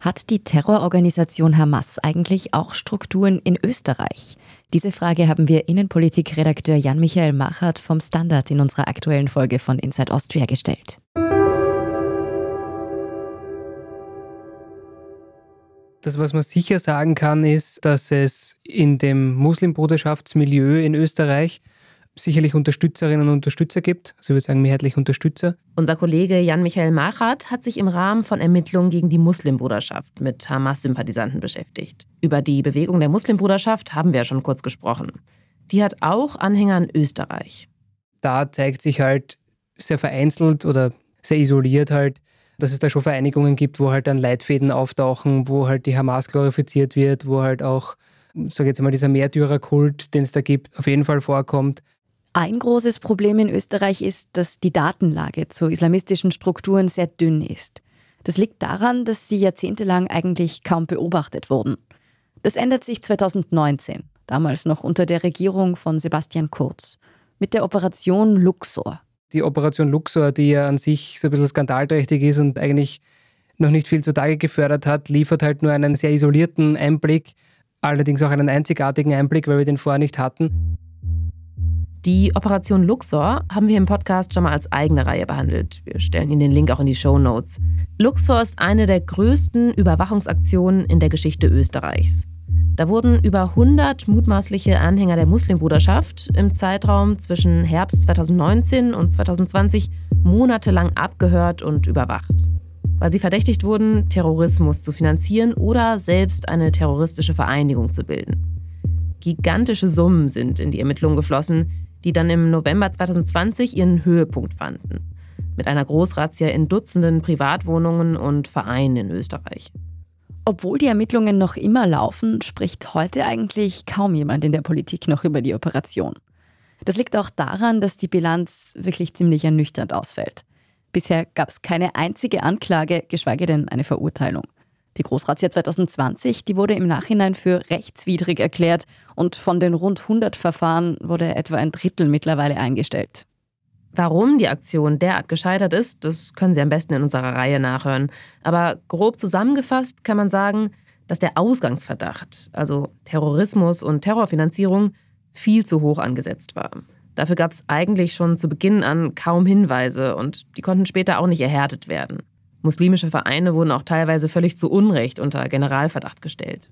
Hat die Terrororganisation Hamas eigentlich auch Strukturen in Österreich? Diese Frage haben wir Innenpolitikredakteur Jan-Michael Machert vom Standard in unserer aktuellen Folge von Inside Austria gestellt. Das, was man sicher sagen kann, ist, dass es in dem Muslimbruderschaftsmilieu in Österreich sicherlich Unterstützerinnen und Unterstützer gibt. Also ich würde sagen mehrheitlich Unterstützer. Unser Kollege Jan-Michael Machat hat sich im Rahmen von Ermittlungen gegen die Muslimbruderschaft mit Hamas-Sympathisanten beschäftigt. Über die Bewegung der Muslimbruderschaft haben wir ja schon kurz gesprochen. Die hat auch Anhänger in Österreich. Da zeigt sich halt sehr vereinzelt oder sehr isoliert halt, dass es da schon Vereinigungen gibt, wo halt dann Leitfäden auftauchen, wo halt die Hamas glorifiziert wird, wo halt auch, sage jetzt mal, dieser Märtyrerkult, den es da gibt, auf jeden Fall vorkommt. Ein großes Problem in Österreich ist, dass die Datenlage zu islamistischen Strukturen sehr dünn ist. Das liegt daran, dass sie jahrzehntelang eigentlich kaum beobachtet wurden. Das ändert sich 2019, damals noch unter der Regierung von Sebastian Kurz, mit der Operation Luxor. Die Operation Luxor, die ja an sich so ein bisschen skandalträchtig ist und eigentlich noch nicht viel zutage gefördert hat, liefert halt nur einen sehr isolierten Einblick, allerdings auch einen einzigartigen Einblick, weil wir den vorher nicht hatten. Die Operation Luxor haben wir im Podcast schon mal als eigene Reihe behandelt. Wir stellen Ihnen den Link auch in die Show Notes. Luxor ist eine der größten Überwachungsaktionen in der Geschichte Österreichs. Da wurden über 100 mutmaßliche Anhänger der Muslimbruderschaft im Zeitraum zwischen Herbst 2019 und 2020 monatelang abgehört und überwacht, weil sie verdächtigt wurden, Terrorismus zu finanzieren oder selbst eine terroristische Vereinigung zu bilden. Gigantische Summen sind in die Ermittlungen geflossen, die dann im November 2020 ihren Höhepunkt fanden. Mit einer Großrazzia in Dutzenden Privatwohnungen und Vereinen in Österreich. Obwohl die Ermittlungen noch immer laufen, spricht heute eigentlich kaum jemand in der Politik noch über die Operation. Das liegt auch daran, dass die Bilanz wirklich ziemlich ernüchternd ausfällt. Bisher gab es keine einzige Anklage, geschweige denn eine Verurteilung. Die Großrazzia 2020, die wurde im Nachhinein für rechtswidrig erklärt und von den rund 100 Verfahren wurde etwa ein Drittel mittlerweile eingestellt. Warum die Aktion derart gescheitert ist, das können Sie am besten in unserer Reihe nachhören. Aber grob zusammengefasst kann man sagen, dass der Ausgangsverdacht, also Terrorismus und Terrorfinanzierung, viel zu hoch angesetzt war. Dafür gab es eigentlich schon zu Beginn an kaum Hinweise und die konnten später auch nicht erhärtet werden. Muslimische Vereine wurden auch teilweise völlig zu Unrecht unter Generalverdacht gestellt.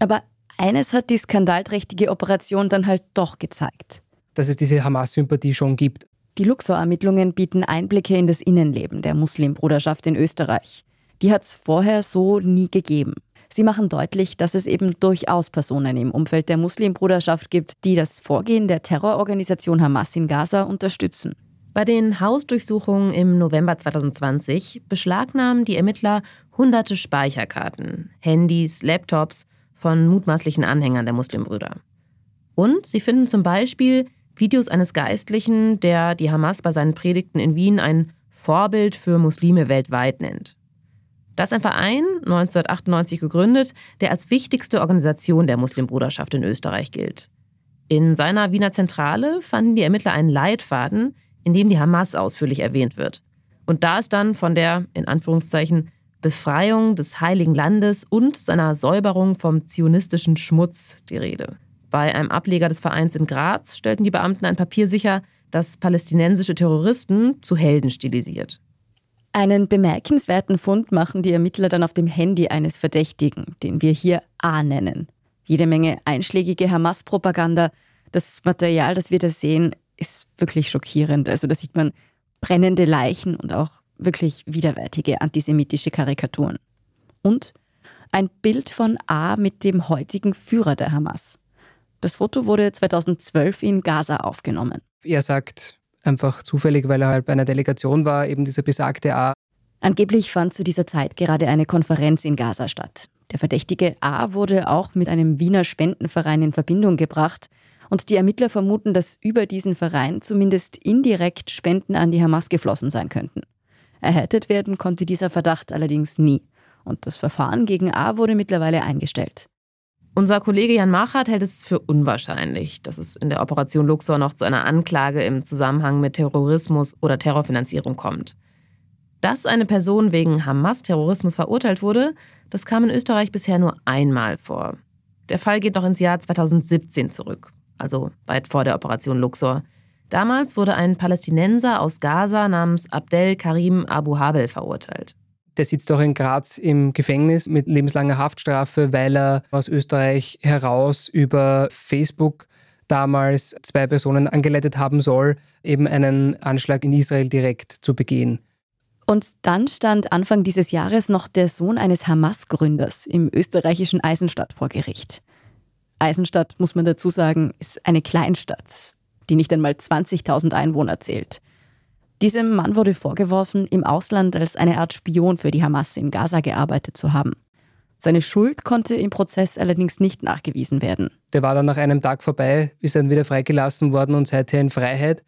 Aber eines hat die skandalträchtige Operation dann halt doch gezeigt. Dass es diese Hamas-Sympathie schon gibt. Die Luxor-Ermittlungen bieten Einblicke in das Innenleben der Muslimbruderschaft in Österreich. Die hat es vorher so nie gegeben. Sie machen deutlich, dass es eben durchaus Personen im Umfeld der Muslimbruderschaft gibt, die das Vorgehen der Terrororganisation Hamas in Gaza unterstützen. Bei den Hausdurchsuchungen im November 2020 beschlagnahmen die Ermittler hunderte Speicherkarten, Handys, Laptops von mutmaßlichen Anhängern der Muslimbrüder. Und sie finden zum Beispiel Videos eines Geistlichen, der die Hamas bei seinen Predigten in Wien ein Vorbild für Muslime weltweit nennt. Das ist ein Verein, 1998 gegründet, der als wichtigste Organisation der Muslimbruderschaft in Österreich gilt. In seiner Wiener Zentrale fanden die Ermittler einen Leitfaden, in dem die Hamas ausführlich erwähnt wird. Und da ist dann von der, in Anführungszeichen, Befreiung des Heiligen Landes und seiner Säuberung vom zionistischen Schmutz die Rede. Bei einem Ableger des Vereins in Graz stellten die Beamten ein Papier sicher, das palästinensische Terroristen zu Helden stilisiert. Einen bemerkenswerten Fund machen die Ermittler dann auf dem Handy eines Verdächtigen, den wir hier A nennen. Jede Menge einschlägige Hamas-Propaganda. Das Material, das wir da sehen, ist wirklich schockierend. Also da sieht man brennende Leichen und auch wirklich widerwärtige antisemitische Karikaturen. Und ein Bild von A mit dem heutigen Führer der Hamas. Das Foto wurde 2012 in Gaza aufgenommen. Er sagt einfach zufällig, weil er halt bei einer Delegation war, eben dieser besagte A. Angeblich fand zu dieser Zeit gerade eine Konferenz in Gaza statt. Der verdächtige A wurde auch mit einem Wiener Spendenverein in Verbindung gebracht, und die Ermittler vermuten, dass über diesen Verein zumindest indirekt Spenden an die Hamas geflossen sein könnten. Erhärtet werden konnte dieser Verdacht allerdings nie. Und das Verfahren gegen A wurde mittlerweile eingestellt. Unser Kollege Jan Machert hält es für unwahrscheinlich, dass es in der Operation Luxor noch zu einer Anklage im Zusammenhang mit Terrorismus oder Terrorfinanzierung kommt. Dass eine Person wegen Hamas-Terrorismus verurteilt wurde, das kam in Österreich bisher nur einmal vor. Der Fall geht noch ins Jahr 2017 zurück, also weit vor der Operation Luxor. Damals wurde ein Palästinenser aus Gaza namens Abdel Karim Abu Habel verurteilt. Der sitzt auch in Graz im Gefängnis mit lebenslanger Haftstrafe, weil er aus Österreich heraus über Facebook damals zwei Personen angeleitet haben soll, eben einen Anschlag in Israel direkt zu begehen. Und dann stand Anfang dieses Jahres noch der Sohn eines Hamas-Gründers im österreichischen Eisenstadt vor Gericht. Eisenstadt, muss man dazu sagen, ist eine Kleinstadt, die nicht einmal 20.000 Einwohner zählt. Diesem Mann wurde vorgeworfen, im Ausland als eine Art Spion für die Hamas in Gaza gearbeitet zu haben. Seine Schuld konnte im Prozess allerdings nicht nachgewiesen werden. Der war dann nach einem Tag vorbei, ist dann wieder freigelassen worden und seither in Freiheit.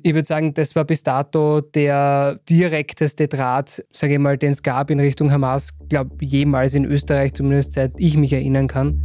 Ich würde sagen, das war bis dato der direkteste Draht, sage ich mal, den es gab in Richtung Hamas, glaube jemals in Österreich, zumindest seit ich mich erinnern kann.